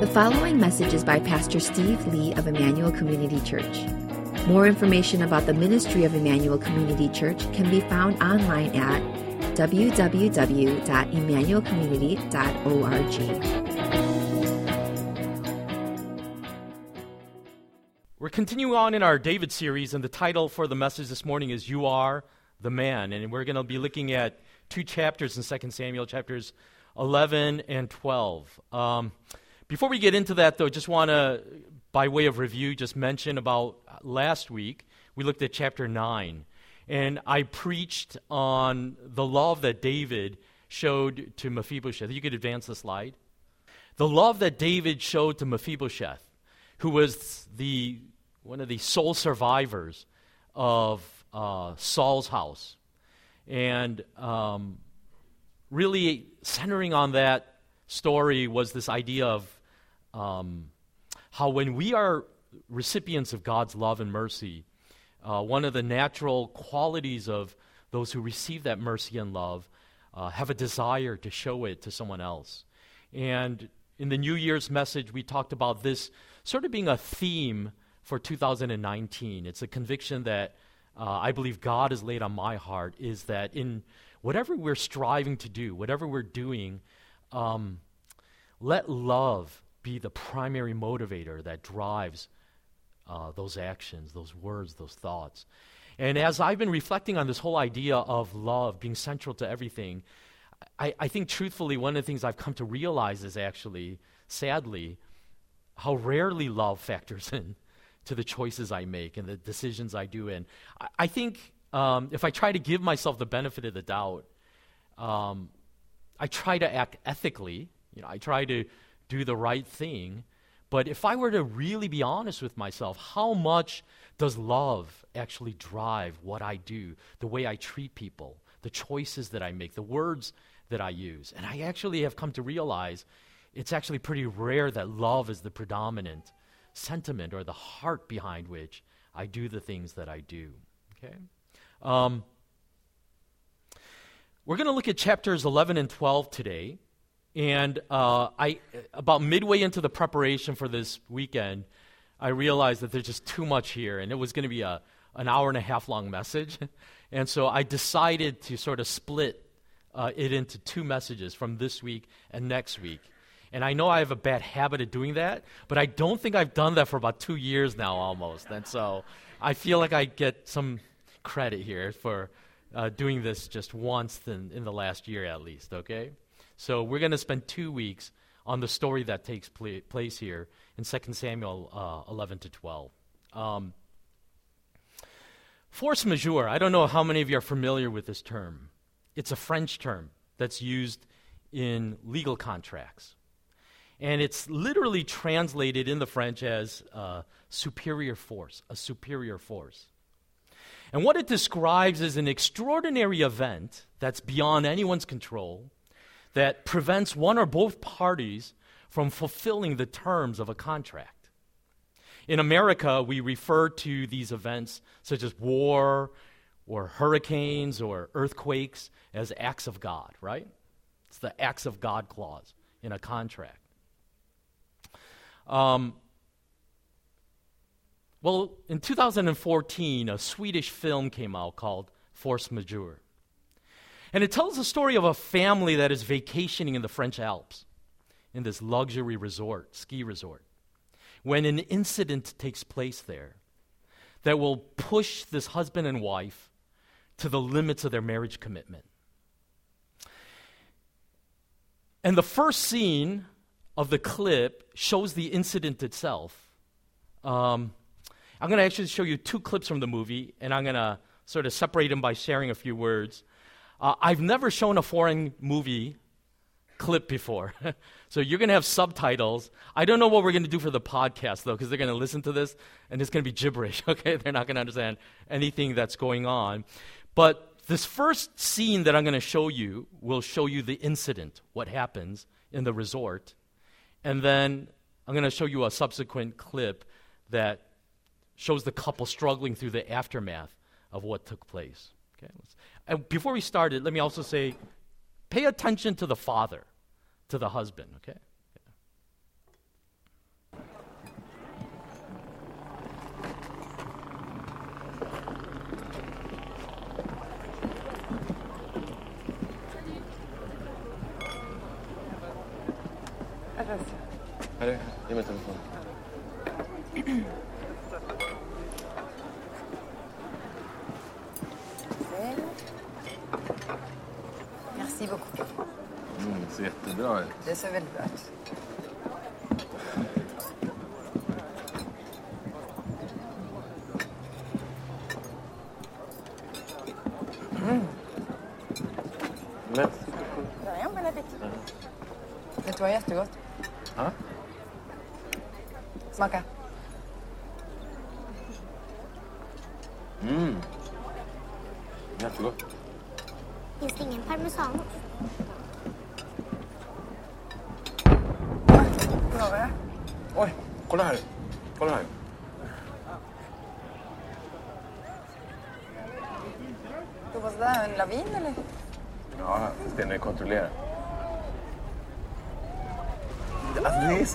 The following message is by Pastor Steve Lee of Emmanuel Community Church. More information about the ministry of Emmanuel Community Church can be found online at www.emmanuelcommunity.org. We're continuing on in our David series, and the title for the message this morning is You Are the Man. And we're going to be looking at two chapters in 2 Samuel, chapters 11 and 12. Um, before we get into that, though, just want to, by way of review, just mention about last week, we looked at chapter 9. And I preached on the love that David showed to Mephibosheth. You could advance the slide. The love that David showed to Mephibosheth, who was the, one of the sole survivors of uh, Saul's house. And um, really centering on that story was this idea of um, how when we are recipients of God's love and mercy, uh, one of the natural qualities of those who receive that mercy and love uh, have a desire to show it to someone else. And in the New Year's message, we talked about this sort of being a theme for 2019. It's a conviction that uh, I believe God has laid on my heart is that in whatever we're striving to do, whatever we're doing, um, let love be the primary motivator that drives uh, those actions, those words, those thoughts. And as I've been reflecting on this whole idea of love being central to everything, I, I think truthfully, one of the things I've come to realize is actually, sadly, how rarely love factors in to the choices I make and the decisions I do. And I, I think um, if I try to give myself the benefit of the doubt, um, I try to act ethically. You know, I try to do the right thing. But if I were to really be honest with myself, how much does love actually drive what I do, the way I treat people, the choices that I make, the words that I use? And I actually have come to realize it's actually pretty rare that love is the predominant sentiment or the heart behind which I do the things that I do. Okay? Um, we're going to look at chapters 11 and 12 today. And uh, I, about midway into the preparation for this weekend, I realized that there's just too much here, and it was going to be a, an hour and a half long message. and so I decided to sort of split uh, it into two messages from this week and next week. And I know I have a bad habit of doing that, but I don't think I've done that for about two years now almost. And so I feel like I get some credit here for uh, doing this just once in, in the last year at least, okay? So we're going to spend two weeks on the story that takes pl- place here in 2 Samuel uh, 11 to 12. Um, force majeure, I don't know how many of you are familiar with this term. It's a French term that's used in legal contracts. And it's literally translated in the French as uh, superior force, a superior force. And what it describes is an extraordinary event that's beyond anyone's control that prevents one or both parties from fulfilling the terms of a contract. In America, we refer to these events, such as war or hurricanes or earthquakes, as acts of God, right? It's the acts of God clause in a contract. Um, well, in 2014, a Swedish film came out called Force Majeure. And it tells the story of a family that is vacationing in the French Alps in this luxury resort, ski resort, when an incident takes place there that will push this husband and wife to the limits of their marriage commitment. And the first scene of the clip shows the incident itself. Um, I'm going to actually show you two clips from the movie, and I'm going to sort of separate them by sharing a few words. Uh, I've never shown a foreign movie clip before. so you're going to have subtitles. I don't know what we're going to do for the podcast, though, because they're going to listen to this and it's going to be gibberish, okay? They're not going to understand anything that's going on. But this first scene that I'm going to show you will show you the incident, what happens in the resort. And then I'm going to show you a subsequent clip that shows the couple struggling through the aftermath of what took place. Okay, and before we started, let me also say pay attention to the father, to the husband, okay? Yeah. Merci beaucoup. Mm, det ser jättebra ut. Det ser väldigt bra ut.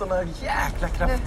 Såna jäkla krafter.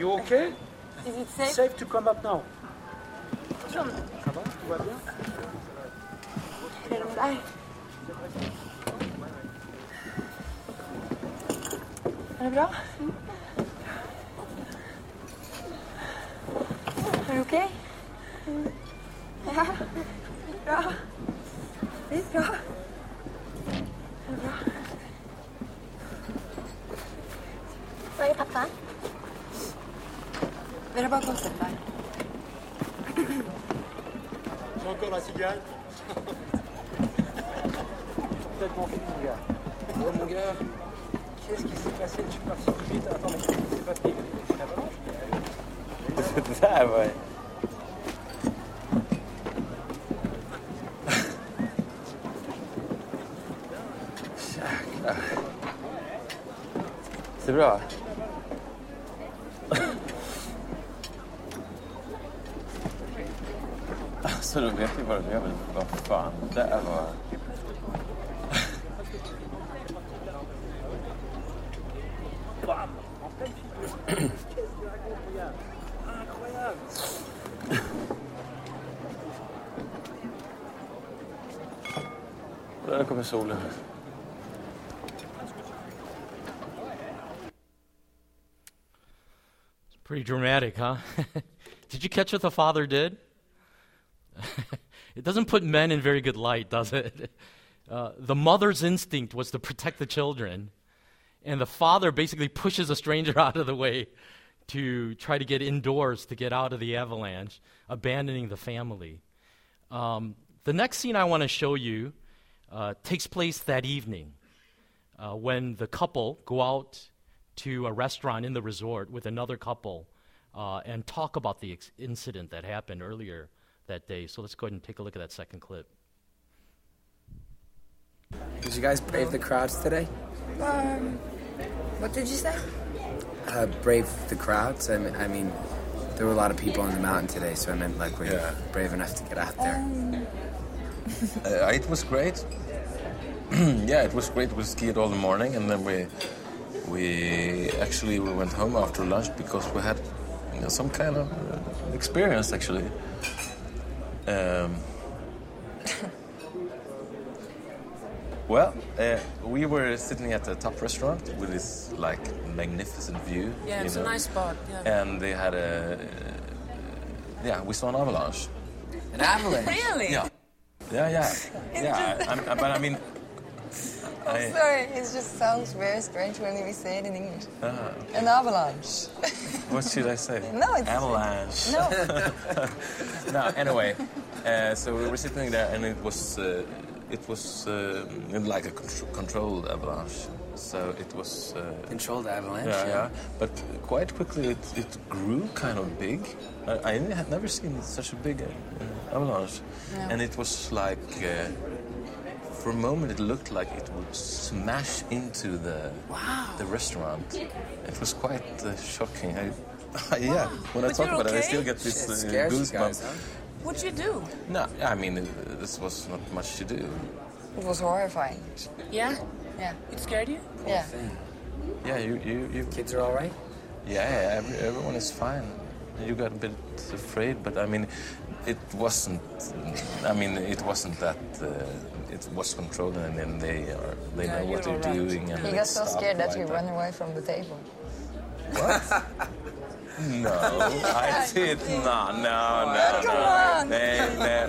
You okay? Is it safe? Safe to come up now. Ça va? Tout va bien? Är de där? Är det bra? Är du okej? Ja. bra. Alltså, du vet ju vad du lever men vad fan, det där var... Där kommer solen. Pretty dramatic, huh? did you catch what the father did? it doesn't put men in very good light, does it? Uh, the mother's instinct was to protect the children, and the father basically pushes a stranger out of the way to try to get indoors to get out of the avalanche, abandoning the family. Um, the next scene I want to show you uh, takes place that evening uh, when the couple go out to a restaurant in the resort with another couple uh, and talk about the ex- incident that happened earlier that day. So let's go ahead and take a look at that second clip. Did you guys brave the crowds today? Um, what did you say? Uh, brave the crowds? I mean, I mean, there were a lot of people on the mountain today, so I meant like we were you Yeah. brave enough to get out there? Uh, it was great. yeah, it was great. We skied all the morning, and then we we actually we went home after lunch because we had you know, some kind of uh, experience actually. Um, well, uh, we were sitting at a top restaurant with this like magnificent view. Yeah, it's a nice spot. Yeah. And they had a yeah, we saw an avalanche. An avalanche. Really? Yeah. Yeah, yeah, yeah. I, I, but I mean, I- sorry. It just sounds very strange when we say it in English. Ah, An avalanche. what should I say? No, it's- avalanche. no. no, anyway, uh, so we were sitting there, and it was uh, it was uh, like a contr- controlled avalanche. So it was. Uh, Controlled avalanche. yeah, yeah. But quite quickly, it, it grew kind of big. I, I had never seen such a big uh, avalanche, and it was like. For a moment, it looked like it would smash into the the restaurant. It was quite uh, shocking. I, yeah, when I talk you're about it, I still get this uh, scares goosebumps. guys, huh? What'd you do? No, I mean, uh, this was not much to do. It was horrifying. Yeah? Yeah. It scared you? Yeah. Thing. Yeah, you, you, you Kids are all right. yeah, yeah every, everyone is fine. You got a bit afraid, but I mean, it wasn't. I mean, it wasn't that. Uh, it was controlled, and then they are they Yeah, know what they're all right. doing. And He got so scared that he ran away from the table. What? no, I did not. No, no, Come no. on.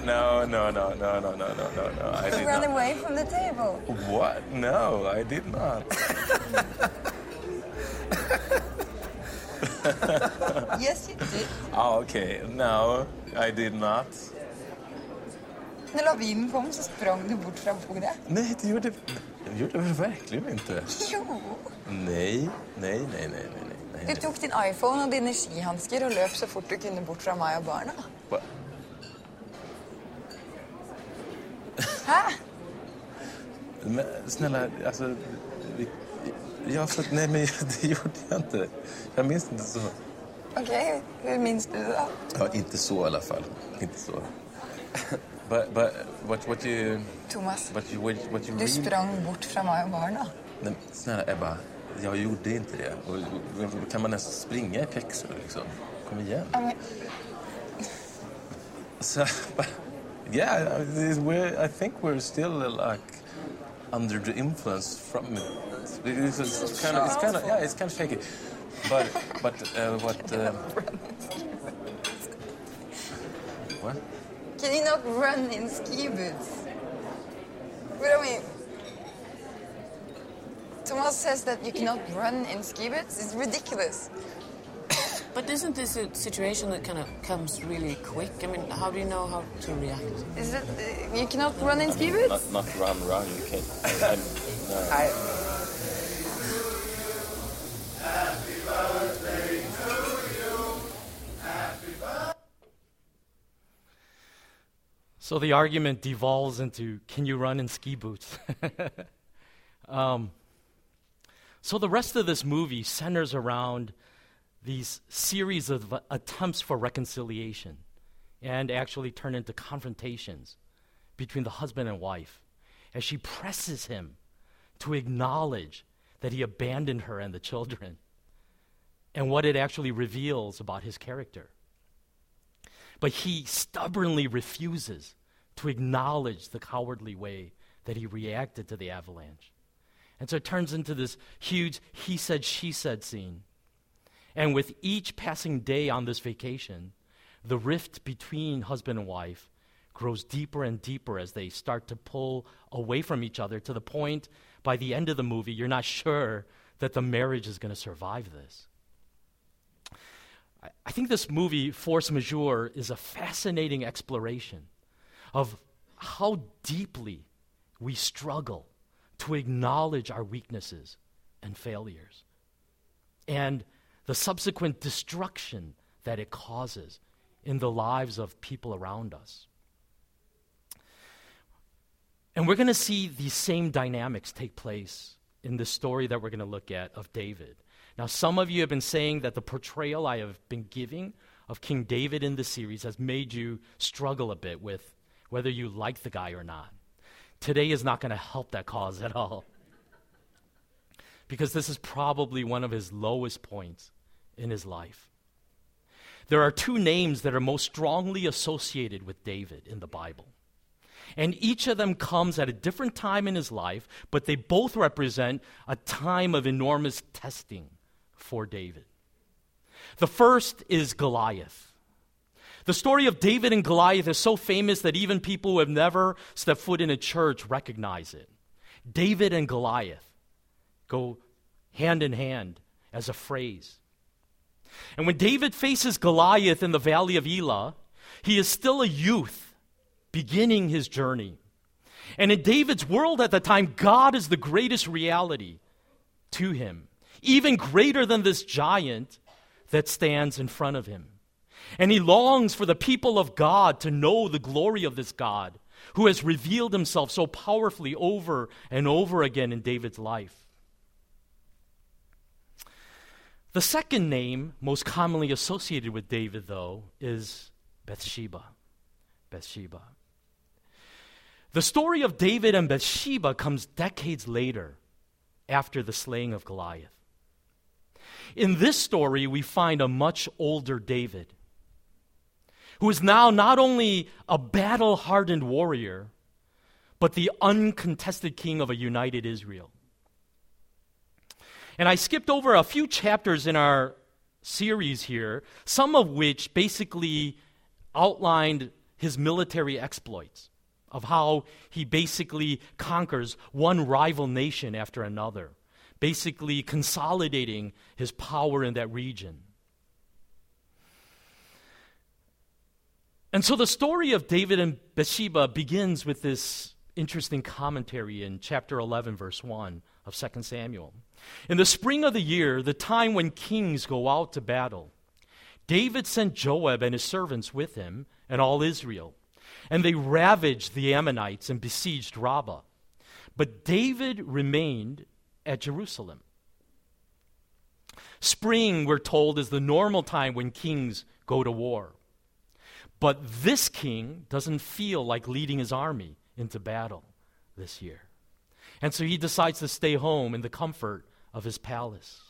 No, no, no, no, no, no, no, no, no. I did ran not. away from the table. What? No, I did not. Yes, you did. Oh, okay. No, I did not. När lavinen kom så sprang du bort från bordet. Nej, det gjorde, det gjorde jag verkligen inte. Jo. Nej, nej, nej, nej, nej, nej. Du tok din iPhone og dine skihansker og løp så fort du kunne bort fra meg og barna. Va? Men snälla, alltså... Vi, ja, för, nej, men det gjorde jag inte. Jag minns inte så. Ok, hur minns du det da? Ja, inte så i alla fall. Inte så. But, but what, what you... Thomas, What you, what, you du sprang bort og barna. Nej, snälla Ebba, jag gjorde inte det. Och, kan man ens springa i pjäxor liksom? Kom igen. Ja, men, So, but, yeah, we're, I think we're still like under the influence from it. It's, it's kind of, it's kind of, yeah, it's kind of shaky. But, but uh, what? Uh, what? Can you not run in ski boots? But I mean, Thomas says that you cannot run in ski boots. It's ridiculous. But isn't this a situation that kind of comes really quick? I mean, how do you know how to react? Is it, uh, you cannot run in ski boots? Not, not run, run. You can't. I, no. I, So the argument devolves into can you run in ski boots? um, so the rest of this movie centers around these series of attempts for reconciliation and actually turn into confrontations between the husband and wife as she presses him to acknowledge that he abandoned her and the children and what it actually reveals about his character. But he stubbornly refuses to acknowledge the cowardly way that he reacted to the avalanche. And so it turns into this huge he said, she said scene. And with each passing day on this vacation, the rift between husband and wife grows deeper and deeper as they start to pull away from each other to the point by the end of the movie, you're not sure that the marriage is going to survive this. I- think this movie, Force Majeure, is a fascinating exploration of how deeply we struggle to acknowledge our weaknesses and failures and the subsequent destruction that it causes in the lives of people around us. And we're going to see these same dynamics take place in the story that we're going to look at of David. Now, some of you have been saying that the portrayal I have been giving of King David in the series has made you struggle a bit with whether you like the guy or not. Today is not going to help that cause at all. Because this is probably one of his lowest points in his life. There are two names that are most strongly associated with David in the Bible. And each of them comes at a different time in his life, but they both represent a time of enormous testing for David. The first is Goliath. The story of David and Goliath is so famous that even people who have never stepped foot in a church recognize it. David and Goliath go hand in hand as a phrase. And when David faces Goliath in the valley of Elah, he is still a youth beginning his journey. And in David's world at the time, God is the greatest reality to him, even greater than this giant that stands in front of him. And he longs for the people of God to know the glory of this God who has revealed himself so powerfully over and over again in David's life. The second name most commonly associated with David, though, is Bathsheba. Bathsheba. The story of David and Bathsheba comes decades later after the slaying of Goliath. In this story, we find a much older David who is now not only a battle hardened warrior, but the uncontested king of a united Israel. And I skipped over a few chapters in our series here, some of which basically outlined his military exploits, of how he basically conquers one rival nation after another, basically consolidating his power in that region. And so the story of David and Bathsheba begins with this interesting commentary in chapter 11, verse 1 of 2 Samuel. In the spring of the year, the time when kings go out to battle, David sent Joab and his servants with him and all Israel, and they ravaged the Ammonites and besieged Rabbah. But David remained at Jerusalem. Spring, we're told, is the normal time when kings go to war. But this king doesn't feel like leading his army into battle this year. And so he decides to stay home in the comfort of his palace.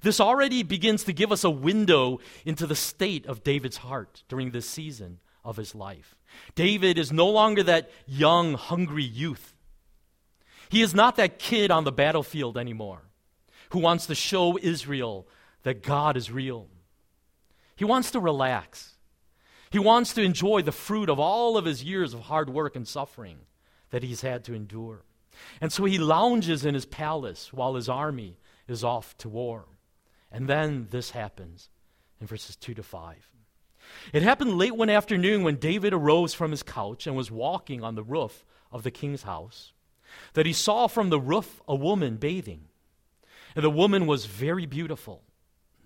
This already begins to give us a window into the state of David's heart during this season of his life. David is no longer that young, hungry youth. He is not that kid on the battlefield anymore who wants to show Israel that God is real. He wants to relax. He wants to enjoy the fruit of all of his years of hard work and suffering that he's had to endure. And so he lounges in his palace while his army is off to war. And then this happens in verses 2 to 5. It happened late one afternoon when David arose from his couch and was walking on the roof of the king's house that he saw from the roof a woman bathing. And the woman was very beautiful.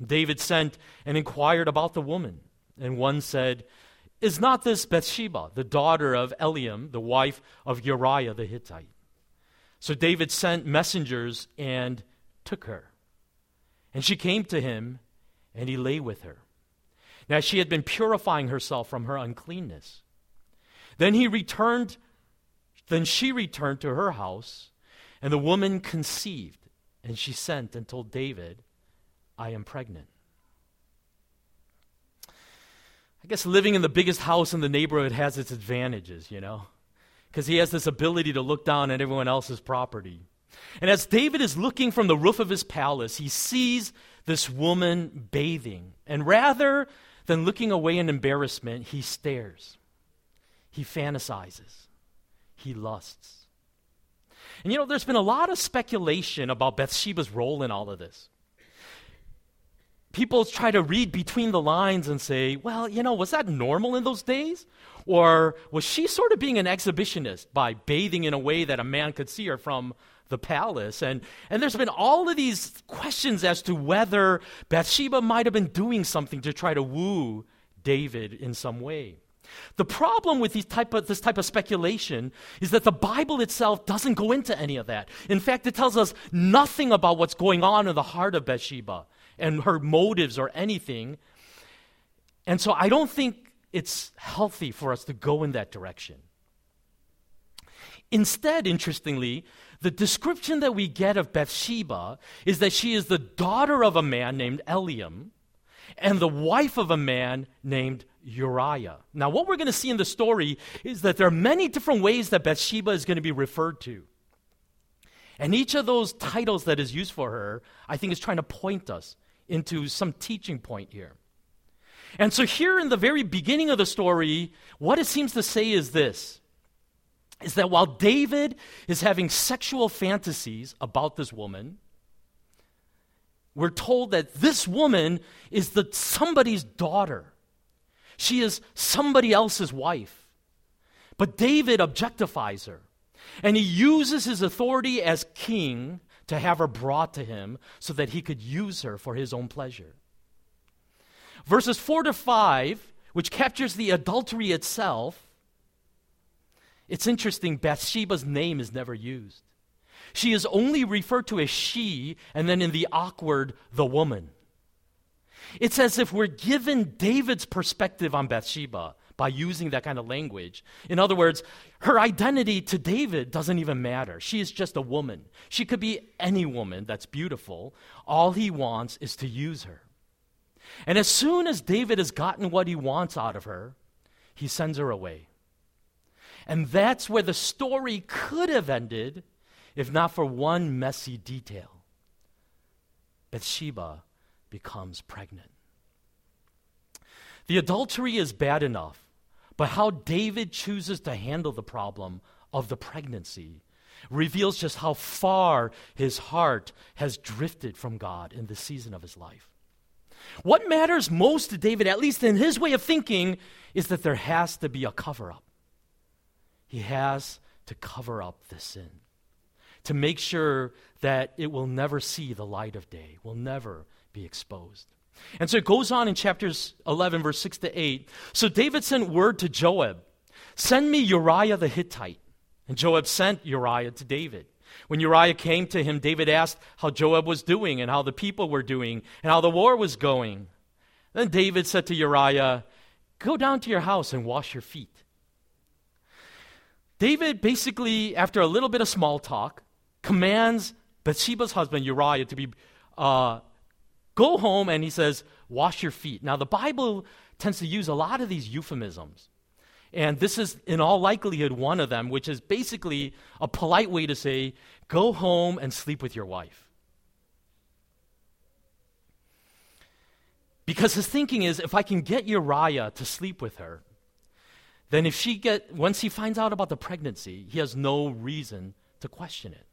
David sent and inquired about the woman. And one said, Is not this Bathsheba, the daughter of Eliam, the wife of Uriah the Hittite? So David sent messengers and took her. And she came to him, and he lay with her. Now she had been purifying herself from her uncleanness. Then he returned, then she returned to her house, and the woman conceived, and she sent and told David, I am pregnant. I guess living in the biggest house in the neighborhood has its advantages, you know, because he has this ability to look down at everyone else's property. And as David is looking from the roof of his palace, he sees this woman bathing. And rather than looking away in embarrassment, he stares. He fantasizes. He lusts. And you know, there's been a lot of speculation about Bathsheba's role in all of this people try to read between the lines and say, well, you know, was that normal in those days? Or was she sort of being an exhibitionist by bathing in a way that a man could see her from the palace? And, and there's been all of these questions as to whether Bathsheba might have been doing something to try to woo David in some way. The problem with type of, this type of speculation is that the Bible itself doesn't go into any of that. In fact, it tells us nothing about what's going on in the heart of Bathsheba and her motives or anything. And so I don't think it's healthy for us to go in that direction. Instead, interestingly, the description that we get of Bathsheba is that she is the daughter of a man named Eliam and the wife of a man named Uriah. Now, what we're going to see in the story is that there are many different ways that Bathsheba is going to be referred to. And each of those titles that is used for her, I think, is trying to point us into some teaching point here. And so, here in the very beginning of the story, what it seems to say is this is that while David is having sexual fantasies about this woman, we're told that this woman is the somebody's daughter. She is somebody else's wife. But David objectifies her. And he uses his authority as king to have her brought to him so that he could use her for his own pleasure. Verses 4 to 5, which captures the adultery itself, it's interesting, Bathsheba's name is never used. She is only referred to as she, and then in the awkward, the woman. It's as if we're given David's perspective on Bathsheba by using that kind of language. In other words, her identity to David doesn't even matter. She is just a woman. She could be any woman that's beautiful. All he wants is to use her. And as soon as David has gotten what he wants out of her, he sends her away. And that's where the story could have ended if not for one messy detail. Bathsheba becomes pregnant. The adultery is bad enough, but how David chooses to handle the problem of the pregnancy reveals just how far his heart has drifted from God in this season of his life. What matters most to David, at least in his way of thinking, is that there has to be a cover up. He has to cover up the sin, to make sure that it will never see the light of day, will never be exposed. And so it goes on in chapters 11, verse 6 to 8. So David sent word to Joab Send me Uriah the Hittite. And Joab sent Uriah to David. When Uriah came to him, David asked how Joab was doing and how the people were doing and how the war was going. Then David said to Uriah, Go down to your house and wash your feet. David basically, after a little bit of small talk, commands Bathsheba's husband Uriah to be uh, go home and he says, wash your feet. Now the Bible tends to use a lot of these euphemisms. And this is, in all likelihood, one of them, which is basically a polite way to say, go home and sleep with your wife. Because his thinking is if I can get Uriah to sleep with her, then if she get once he finds out about the pregnancy, he has no reason to question it.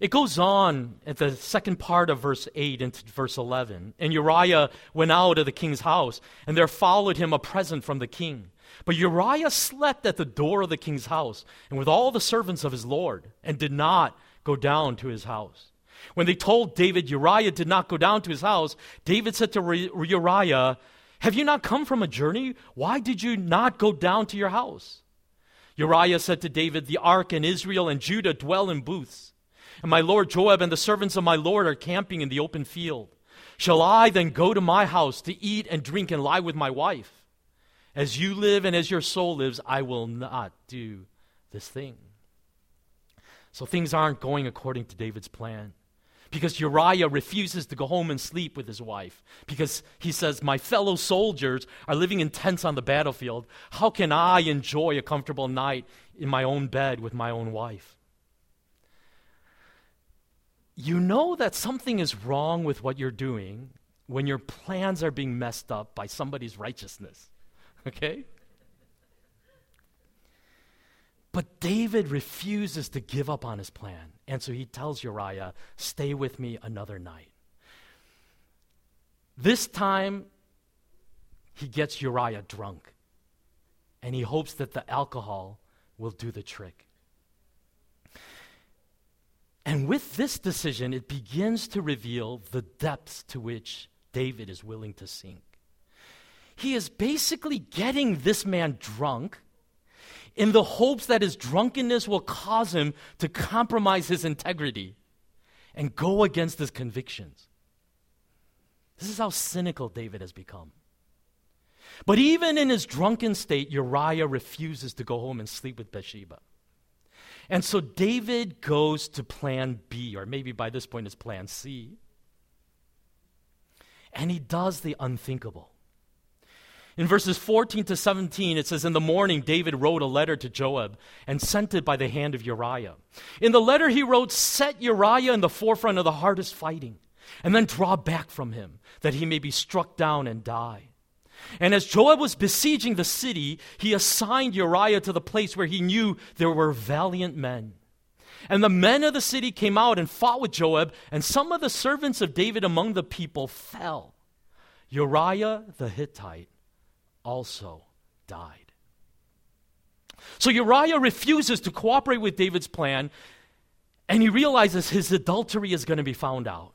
It goes on at the second part of verse 8 into verse 11. And Uriah went out of the king's house, and there followed him a present from the king. But Uriah slept at the door of the king's house, and with all the servants of his lord, and did not go down to his house. When they told David Uriah did not go down to his house, David said to Uriah, have you not come from a journey? Why did you not go down to your house? Uriah said to David, The ark and Israel and Judah dwell in booths, and my lord Joab and the servants of my lord are camping in the open field. Shall I then go to my house to eat and drink and lie with my wife? As you live and as your soul lives, I will not do this thing. So things aren't going according to David's plan because Uriah refuses to go home and sleep with his wife because he says, My fellow soldiers are living in tents on the battlefield. How can I enjoy a comfortable night in my own bed with my own wife? You know that something is wrong with what you're doing when your plans are being messed up by somebody's righteousness. Okay? But David refuses to give up on his plan. And so he tells Uriah, Stay with me another night. This time, he gets Uriah drunk. And he hopes that the alcohol will do the trick. And with this decision, it begins to reveal the depths to which David is willing to sink. He is basically getting this man drunk in the hopes that his drunkenness will cause him to compromise his integrity and go against his convictions. This is how cynical David has become. But even in his drunken state, Uriah refuses to go home and sleep with Bathsheba. And so David goes to plan B, or maybe by this point it's plan C. And he does the unthinkable. In verses 14 to 17, it says, In the morning, David wrote a letter to Joab and sent it by the hand of Uriah. In the letter, he wrote, Set Uriah in the forefront of the hardest fighting, and then draw back from him, that he may be struck down and die. And as Joab was besieging the city, he assigned Uriah to the place where he knew there were valiant men. And the men of the city came out and fought with Joab, and some of the servants of David among the people fell. Uriah the Hittite also died. So Uriah refuses to cooperate with David's plan, and he realizes his adultery is going to be found out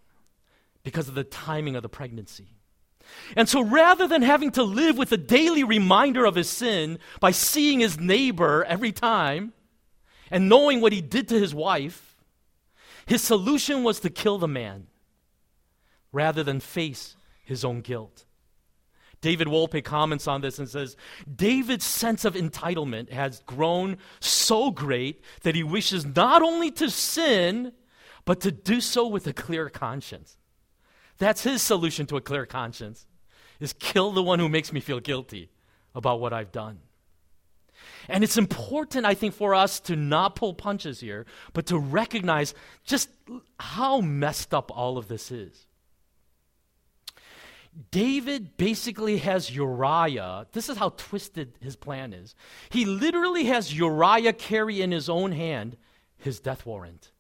because of the timing of the pregnancy. And so rather than having to live with a daily reminder of his sin by seeing his neighbor every time and knowing what he did to his wife, his solution was to kill the man rather than face his own guilt. David Wolpe comments on this and says David's sense of entitlement has grown so great that he wishes not only to sin, but to do so with a clear conscience. That's his solution to a clear conscience is kill the one who makes me feel guilty about what I've done. And it's important, I think, for us to not pull punches here, but to recognize just how messed up all of this is. David basically has Uriah. This is how twisted his plan is. He literally has Uriah carry in his own hand his death warrant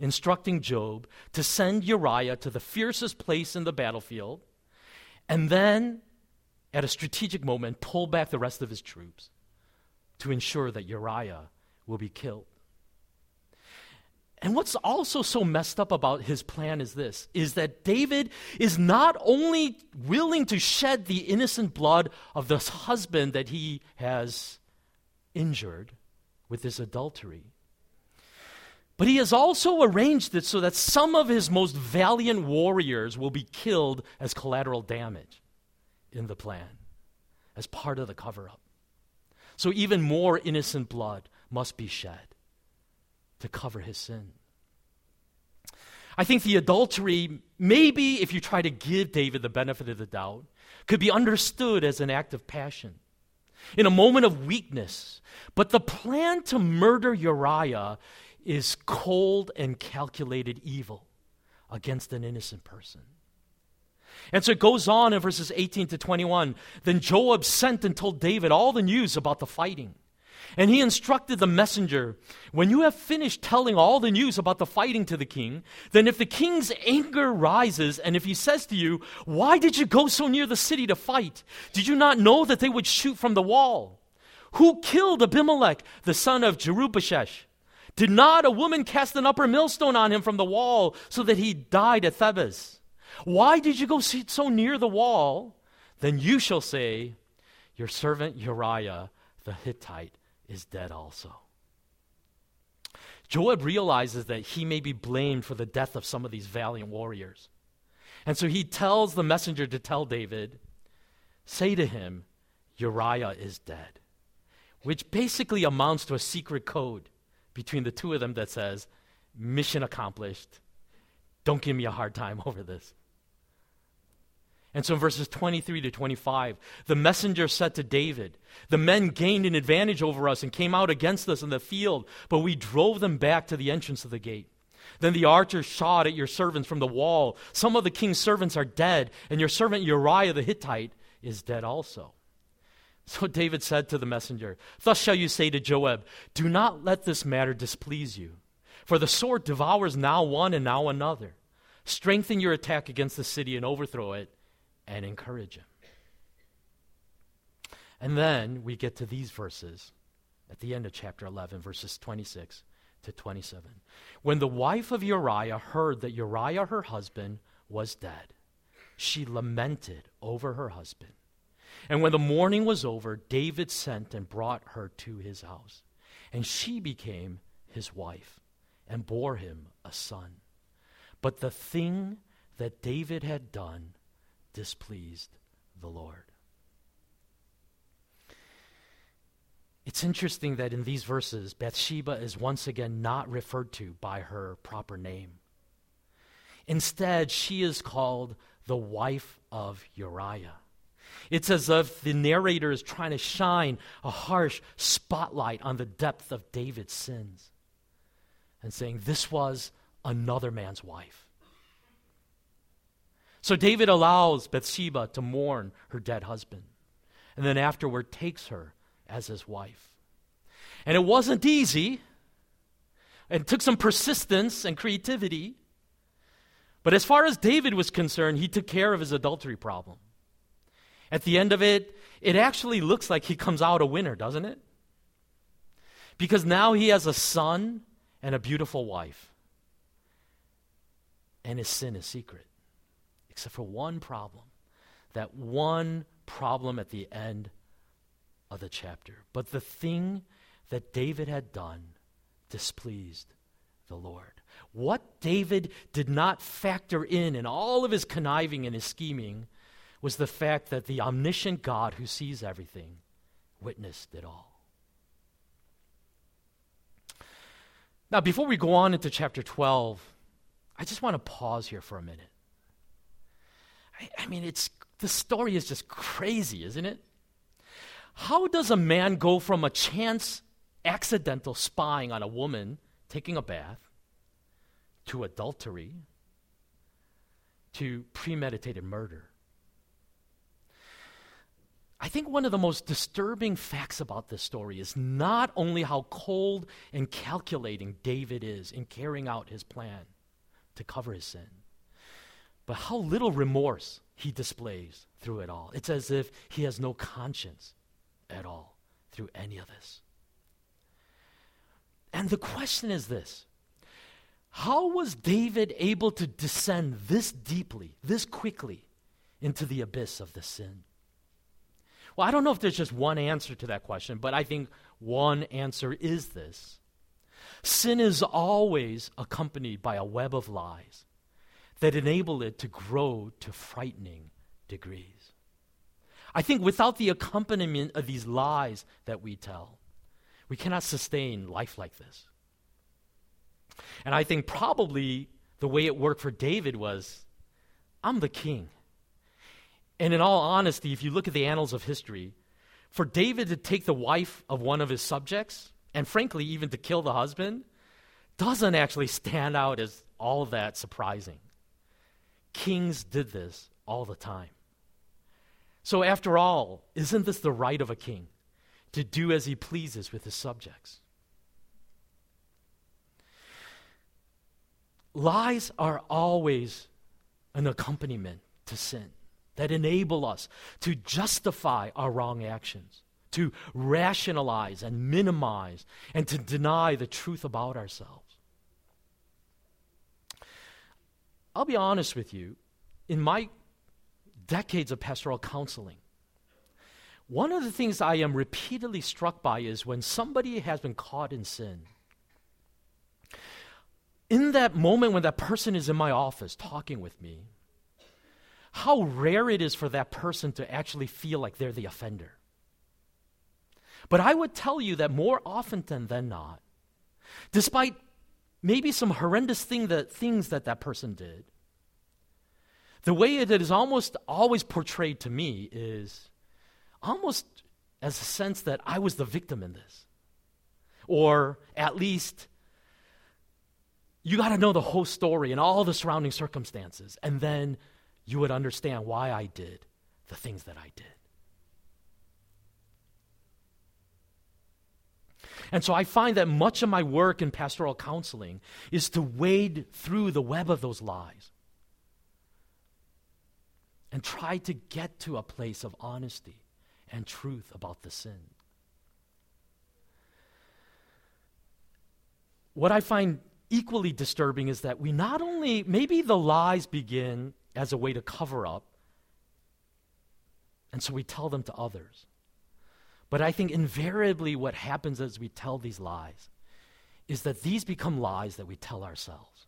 instructing Joab to send Uriah to the fiercest place in the battlefield and then, at a strategic moment, pull back the rest of his troops to ensure that Uriah will be killed. And what's also so messed up about his plan is this is that David is not only willing to shed the innocent blood of this husband that he has injured with his adultery, but he has also arranged it so that some of his most valiant warriors will be killed as collateral damage in the plan, as part of the cover up. So even more innocent blood must be shed to cover his sin. I think the adultery, maybe if you try to give David the benefit of the doubt, could be understood as an act of passion in a moment of weakness. But the plan to murder Uriah is cold and calculated evil against an innocent person. And so it goes on in verses 18 to 21. Then Joab sent and told David all the news about the fighting. And he instructed the messenger When you have finished telling all the news about the fighting to the king, then if the king's anger rises, and if he says to you, Why did you go so near the city to fight? Did you not know that they would shoot from the wall? Who killed Abimelech, the son of Jerubbaal? Did not a woman cast an upper millstone on him from the wall so that he died at Thebez? Why did you go sit so near the wall? Then you shall say, Your servant Uriah the Hittite is dead also. Joab realizes that he may be blamed for the death of some of these valiant warriors. And so he tells the messenger to tell David, Say to him, Uriah is dead, which basically amounts to a secret code between the two of them that says, mission accomplished. Don't give me a hard time over this. And so in verses 23 to 25, the messenger said to David, The men gained an advantage over us and came out against us in the field, but we drove them back to the entrance of the gate. Then the archers shot at your servants from the wall. Some of the king's servants are dead, and your servant Uriah the Hittite is dead also. So David said to the messenger, Thus shall you say to Joab, Do not let this matter displease you, for the sword devours now one and now another. Strengthen your attack against the city and overthrow it, and encourage him. And then we get to these verses at the end of chapter 11, verses 26 to 27. When the wife of Uriah heard that Uriah, her husband, was dead, she lamented over her husband. And when the mourning was over, David sent and brought her to his house. And she became his wife and bore him a son. But the thing that David had done displeased the Lord. It's interesting that in these verses, Bathsheba is once again not referred to by her proper name. Instead, she is called the wife of Uriah. It's as if the narrator is trying to shine a harsh spotlight on the depth of David's sins and saying, This was another man's wife. So David allows Bathsheba to mourn her dead husband, and then afterward takes her as his wife. And it wasn't easy, and took some persistence and creativity. But as far as David was concerned, he took care of his adultery problem. At the end of it, it actually looks like he comes out a winner, doesn't it? Because now he has a son and a beautiful wife. And his sin is secret. Except for one problem. That one problem at the end of the chapter. But the thing that David had done displeased the Lord. What David did not factor in in all of his conniving and his scheming was the fact that the omniscient God who sees everything witnessed it all. Now, before we go on into chapter 12, I just want to pause here for a minute. I, I mean, it's, the story is just crazy, isn't it? How does a man go from a chance accidental spying on a woman taking a bath to adultery to premeditated murder? I think one of the most disturbing facts about this story is not only how cold and calculating David is in carrying out his plan to cover his sin, but how little remorse he displays through it all. It's as if he has no conscience at all through any of this. And the question is this How was David able to descend this deeply, this quickly, into the abyss of the sin? Well, I don't know if there's just one answer to that question, but I think one answer is this Sin is always accompanied by a web of lies that enable it to grow to frightening degrees. I think without the accompaniment of these lies that we tell, we cannot sustain life like this. And I think probably the way it worked for David was I'm the king. And in all honesty, if you look at the annals of history, for David to take the wife of one of his subjects, and frankly, even to kill the husband, doesn't actually stand out as all that surprising. Kings did this all the time. So, after all, isn't this the right of a king to do as he pleases with his subjects? Lies are always an accompaniment to sin that enable us to justify our wrong actions, to rationalize and minimize, and to deny the truth about ourselves. I'll be honest with you, in my decades of pastoral counseling, one of the things I am repeatedly struck by is when somebody has been caught in sin. In that moment when that person is in my office talking with me, how rare it is for that person to actually feel like they're the offender. But I would tell you that more often than, not, despite maybe some horrendous thing that, things that that person did, the way it is almost always portrayed to me is almost as a sense that I was the victim in this. Or at least, you got to know the whole story and all the surrounding circumstances, and then you would understand why I did the things that I did. And so I find that much of my work in pastoral counseling is to wade through the web of those lies and try to get to a place of honesty and truth about the sin. What I find equally disturbing is that we not only, maybe the lies begin as a way to cover up, and so we tell them to others. But I think invariably what happens as we tell these lies is that these become lies that we tell ourselves.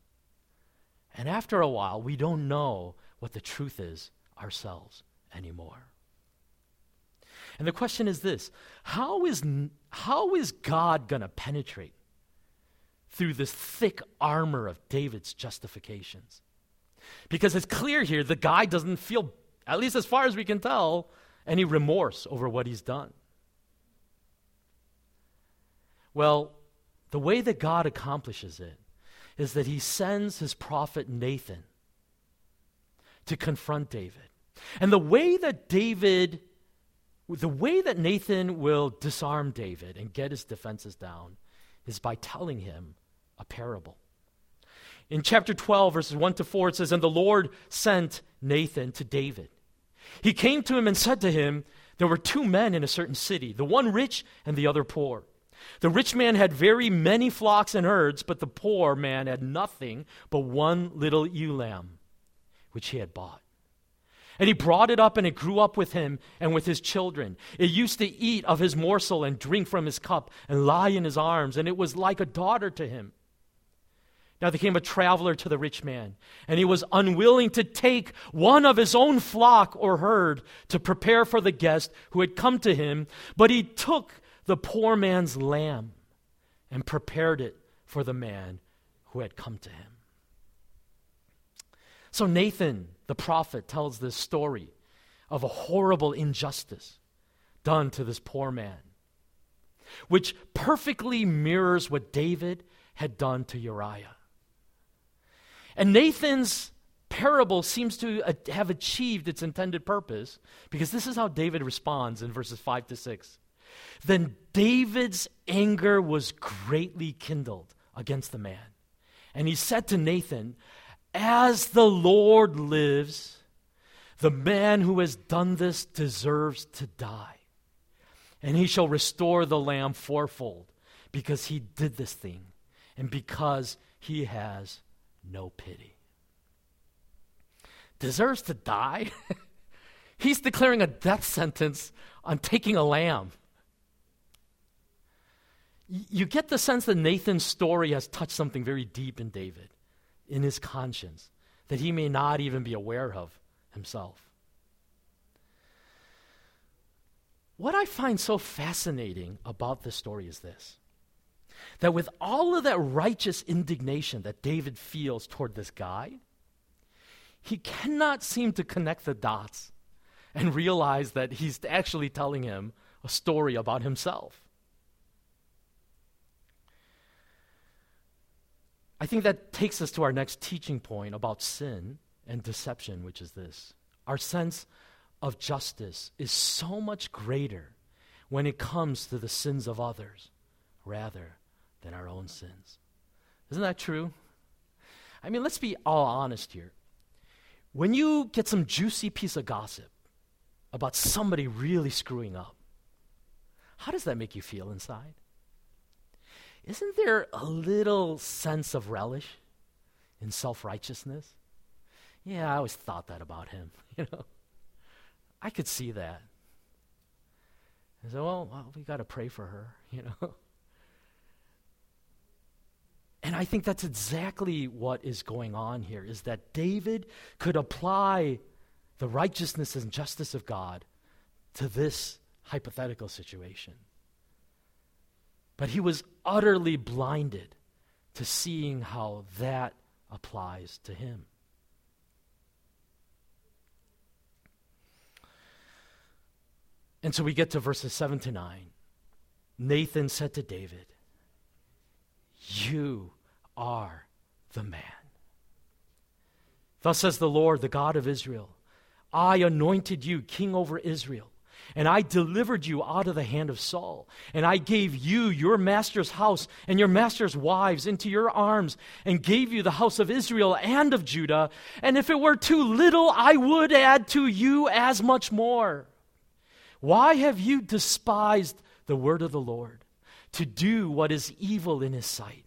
And after a while, we don't know what the truth is ourselves anymore. And the question is this how is, how is God going to penetrate through this thick armor of David's justifications? Because it's clear here the guy doesn't feel, at least as far as we can tell, any remorse over what he's done. Well, the way that God accomplishes it is that he sends his prophet Nathan to confront David. And the way that David, the way that Nathan will disarm David and get his defenses down is by telling him a parable. In chapter 12, verses 1 to 4, it says, And the Lord sent Nathan to David. He came to him and said to him, There were two men in a certain city, the one rich and the other poor. The rich man had very many flocks and herds, but the poor man had nothing but one little ewe lamb, which he had bought. And he brought it up, and it grew up with him and with his children. It used to eat of his morsel and drink from his cup and lie in his arms, and it was like a daughter to him. Now there came a traveler to the rich man, and he was unwilling to take one of his own flock or herd to prepare for the guest who had come to him, but he took the poor man's lamb and prepared it for the man who had come to him. So Nathan, the prophet, tells this story of a horrible injustice done to this poor man, which perfectly mirrors what David had done to Uriah. And Nathan's parable seems to have achieved its intended purpose because this is how David responds in verses 5 to 6. Then David's anger was greatly kindled against the man. And he said to Nathan, As the Lord lives, the man who has done this deserves to die. And he shall restore the lamb fourfold because he did this thing and because he has no pity. Deserves to die? He's declaring a death sentence on taking a lamb. You get the sense that Nathan's story has touched something very deep in David, in his conscience, that he may not even be aware of himself. What I find so fascinating about this story is this that with all of that righteous indignation that David feels toward this guy, he cannot seem to connect the dots and realize that he's actually telling him a story about himself. I think that takes us to our next teaching point about sin and deception, which is this. Our sense of justice is so much greater when it comes to the sins of others rather than our own sins. Isn't that true? I mean, let's be all honest here. When you get some juicy piece of gossip about somebody really screwing up, how does that make you feel inside? Isn't there a little sense of relish in self righteousness? Yeah, I always thought that about him, you know. I could see that. I said, well, well we got to pray for her, you know. And I think that's exactly what is going on here is that David could apply the righteousness and justice of God to this hypothetical situation. But he was utterly blinded to seeing how that applies to him. And so we get to verses 7 to 9. Nathan said to David, You are the man. Thus says the Lord, the God of Israel I anointed you king over Israel. And I delivered you out of the hand of Saul. And I gave you your master's house and your master's wives into your arms, and gave you the house of Israel and of Judah. And if it were too little, I would add to you as much more. Why have you despised the word of the Lord to do what is evil in his sight?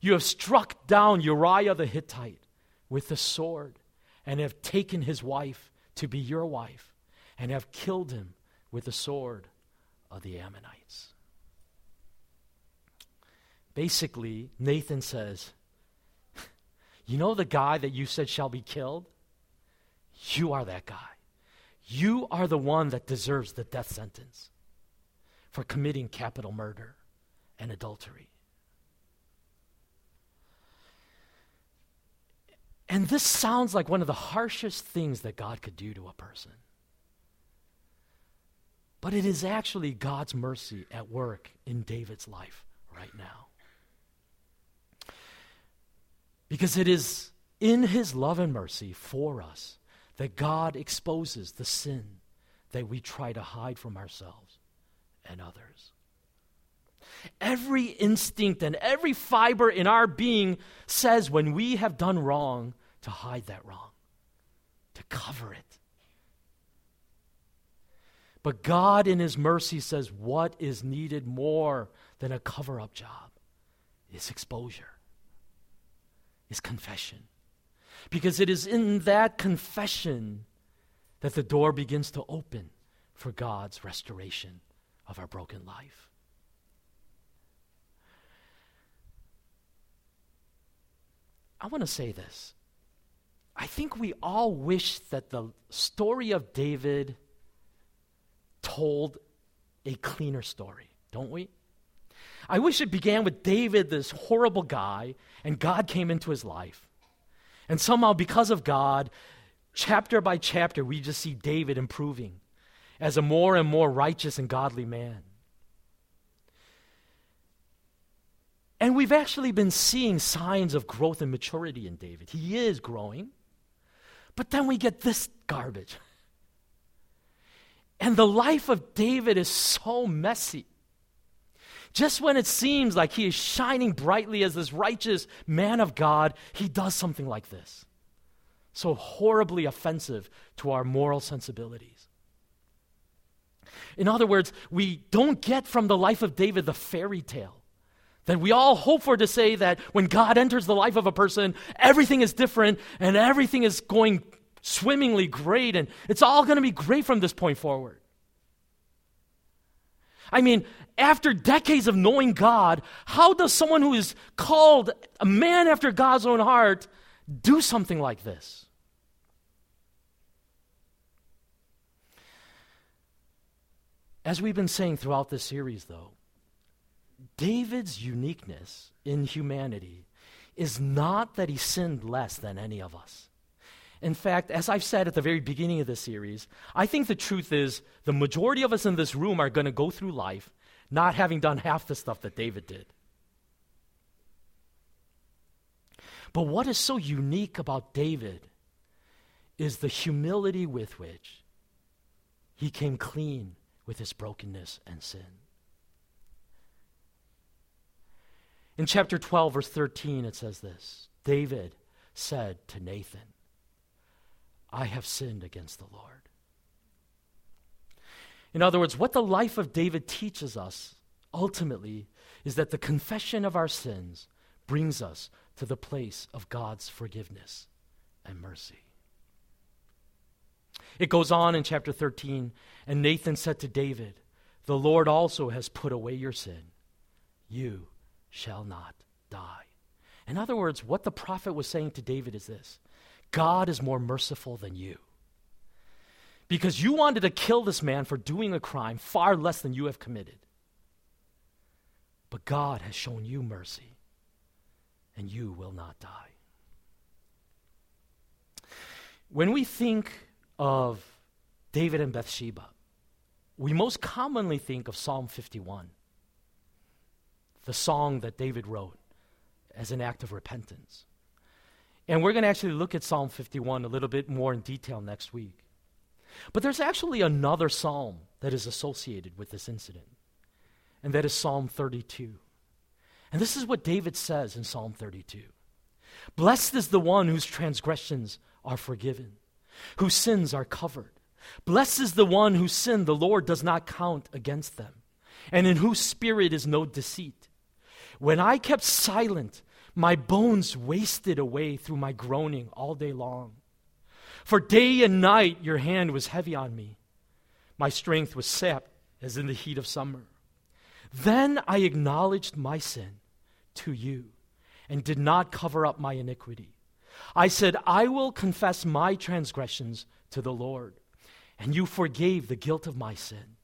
You have struck down Uriah the Hittite with the sword, and have taken his wife to be your wife, and have killed him with the sword of the Ammonites. Basically, Nathan says, You know the guy that you said shall be killed? You are that guy. You are the one that deserves the death sentence for committing capital murder and adultery. And this sounds like one of the harshest things that God could do to a person. But it is actually God's mercy at work in David's life right now. Because it is in his love and mercy for us that God exposes the sin that we try to hide from ourselves and others. Every instinct and every fiber in our being says when we have done wrong to hide that wrong, to cover it. But God, in His mercy, says what is needed more than a cover up job is exposure, is confession. Because it is in that confession that the door begins to open for God's restoration of our broken life. I want to say this. I think we all wish that the story of David told a cleaner story, don't we? I wish it began with David, this horrible guy, and God came into his life. And somehow, because of God, chapter by chapter, we just see David improving as a more and more righteous and godly man. And we've actually been seeing signs of growth and maturity in David. He is growing. But then we get this garbage. And the life of David is so messy. Just when it seems like he is shining brightly as this righteous man of God, he does something like this. So horribly offensive to our moral sensibilities. In other words, we don't get from the life of David the fairy tale that we all hope for to say that when God enters the life of a person, everything is different and everything is going swimmingly great and it's all going to be great from this point forward. I mean, after decades of knowing God, how does someone who is called a man after God's own heart do something like this? As we've been saying throughout this series, though, David's uniqueness in humanity is not that he sinned less than any of us. In fact, as I've said at the very beginning of this series, I think the truth is the majority of us in this room are going to go through life not having done half the stuff that David did. But what is so unique about David is the humility with which he came clean with his brokenness and sin. In chapter 12, verse 13, it says this David said to Nathan, I have sinned against the Lord. In other words, what the life of David teaches us ultimately is that the confession of our sins brings us to the place of God's forgiveness and mercy. It goes on in chapter 13, and Nathan said to David, The Lord also has put away your sin. You shall not die. In other words, what the prophet was saying to David is this God is more merciful than you. Because you wanted to kill this man for doing a crime far less than you have committed. But God has shown you mercy, and you will not die. When we think of David and Bathsheba, we most commonly think of Psalm 51 the song that David wrote as an act of repentance. And we're going to actually look at Psalm 51 a little bit more in detail next week. But there's actually another psalm that is associated with this incident, and that is Psalm 32. And this is what David says in Psalm 32 Blessed is the one whose transgressions are forgiven, whose sins are covered. Blessed is the one whose sin the Lord does not count against them, and in whose spirit is no deceit. When I kept silent, my bones wasted away through my groaning all day long. For day and night your hand was heavy on me. My strength was sapped as in the heat of summer. Then I acknowledged my sin to you and did not cover up my iniquity. I said, I will confess my transgressions to the Lord, and you forgave the guilt of my sin.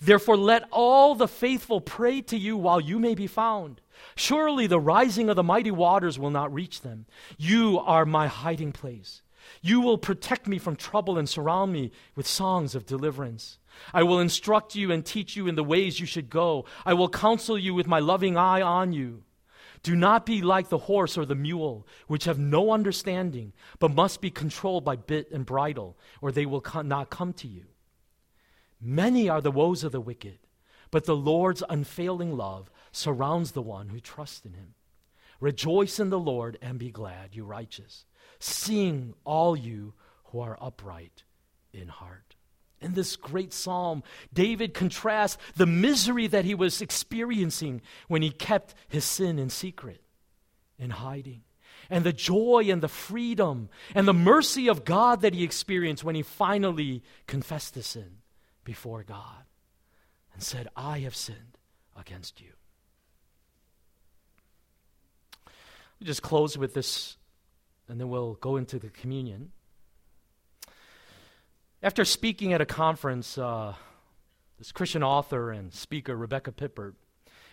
Therefore, let all the faithful pray to you while you may be found. Surely the rising of the mighty waters will not reach them. You are my hiding place. You will protect me from trouble and surround me with songs of deliverance. I will instruct you and teach you in the ways you should go. I will counsel you with my loving eye on you. Do not be like the horse or the mule, which have no understanding, but must be controlled by bit and bridle, or they will not come to you. Many are the woes of the wicked, but the Lord's unfailing love surrounds the one who trusts in him. Rejoice in the Lord and be glad, you righteous. Sing, all you who are upright in heart. In this great psalm, David contrasts the misery that he was experiencing when he kept his sin in secret, in hiding, and the joy and the freedom and the mercy of God that he experienced when he finally confessed the sin before God and said, I have sinned against you. We just close with this, and then we'll go into the communion. After speaking at a conference, uh, this Christian author and speaker, Rebecca Pippert,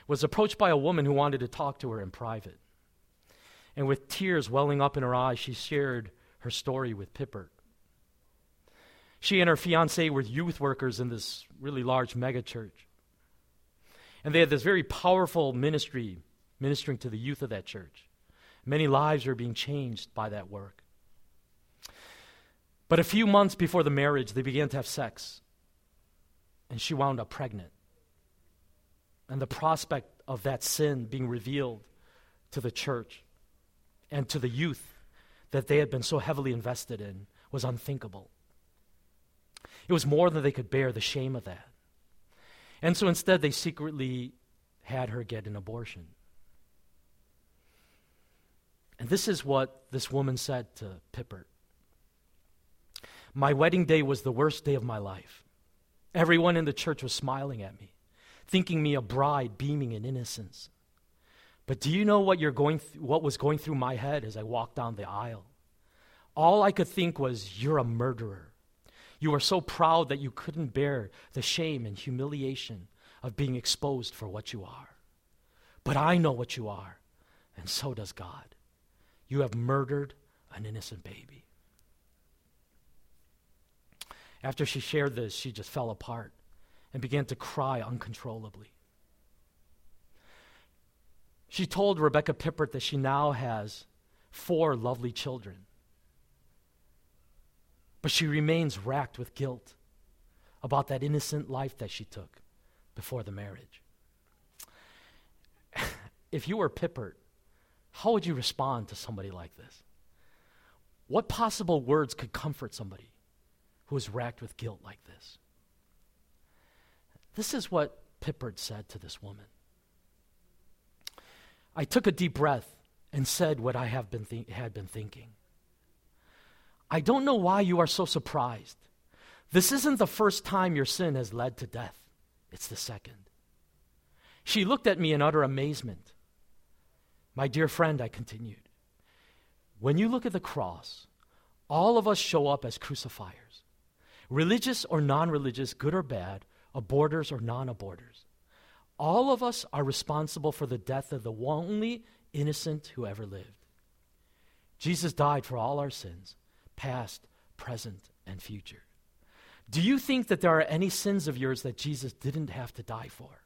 was approached by a woman who wanted to talk to her in private. And with tears welling up in her eyes, she shared her story with Pippert. She and her fiance were youth workers in this really large megachurch. And they had this very powerful ministry ministering to the youth of that church. Many lives were being changed by that work. But a few months before the marriage, they began to have sex. And she wound up pregnant. And the prospect of that sin being revealed to the church and to the youth that they had been so heavily invested in was unthinkable. It was more than they could bear, the shame of that. And so instead, they secretly had her get an abortion. And this is what this woman said to Pippert My wedding day was the worst day of my life. Everyone in the church was smiling at me, thinking me a bride beaming in innocence. But do you know what, you're going th- what was going through my head as I walked down the aisle? All I could think was, You're a murderer. You are so proud that you couldn't bear the shame and humiliation of being exposed for what you are. But I know what you are, and so does God. You have murdered an innocent baby. After she shared this, she just fell apart and began to cry uncontrollably. She told Rebecca Pippert that she now has four lovely children but she remains racked with guilt about that innocent life that she took before the marriage. if you were Pippert, how would you respond to somebody like this? What possible words could comfort somebody who is racked with guilt like this? This is what Pippert said to this woman. I took a deep breath and said what I have been th- had been thinking. I don't know why you are so surprised. This isn't the first time your sin has led to death, it's the second. She looked at me in utter amazement. My dear friend, I continued, when you look at the cross, all of us show up as crucifiers. Religious or non religious, good or bad, aborters or non aborters. All of us are responsible for the death of the only innocent who ever lived. Jesus died for all our sins past, present, and future. Do you think that there are any sins of yours that Jesus didn't have to die for?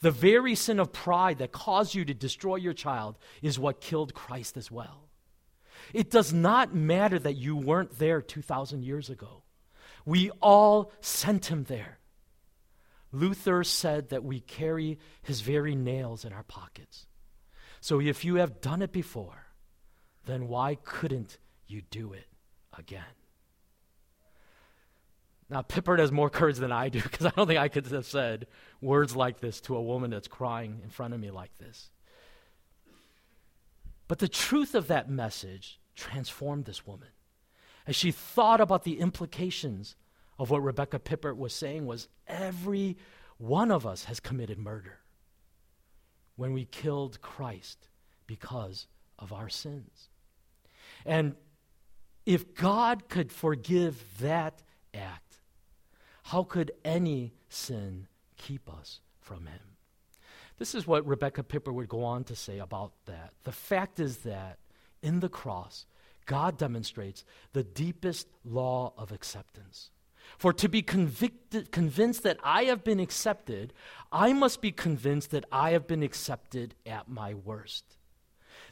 The very sin of pride that caused you to destroy your child is what killed Christ as well. It does not matter that you weren't there 2,000 years ago. We all sent him there. Luther said that we carry his very nails in our pockets. So if you have done it before, then why couldn't you do it again. Now, Pippert has more courage than I do because I don't think I could have said words like this to a woman that's crying in front of me like this. But the truth of that message transformed this woman. As she thought about the implications of what Rebecca Pippert was saying was every one of us has committed murder when we killed Christ because of our sins. And if God could forgive that act, how could any sin keep us from Him? This is what Rebecca Pippert would go on to say about that. The fact is that in the cross, God demonstrates the deepest law of acceptance. For to be convicted, convinced that I have been accepted, I must be convinced that I have been accepted at my worst.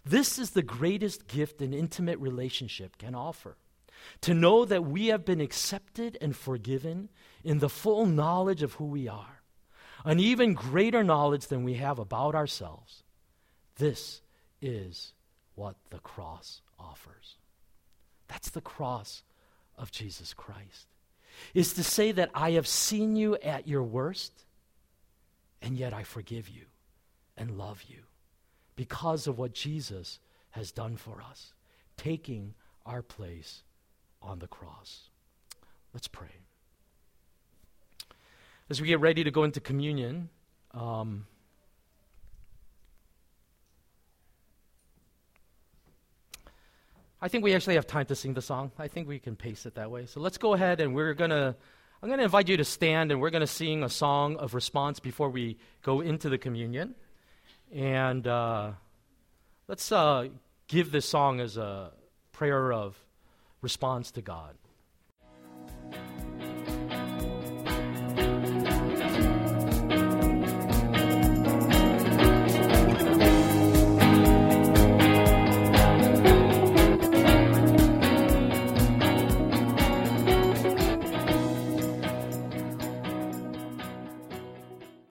This is the greatest gift an intimate relationship can offer. To know that we have been accepted and forgiven in the full knowledge of who we are, an even greater knowledge than we have about ourselves. This is what the cross offers. That's the cross of Jesus Christ. Is to say that I have seen you at your worst, and yet I forgive you and love you because of what Jesus has done for us, taking our place on the cross. Let's pray. As we get ready to go into communion, um, I think we actually have time to sing the song. I think we can pace it that way. So let's go ahead and we're going to, I'm going to invite you to stand and we're going to sing a song of response before we go into the communion. And uh, let's uh, give this song as a prayer of response to God.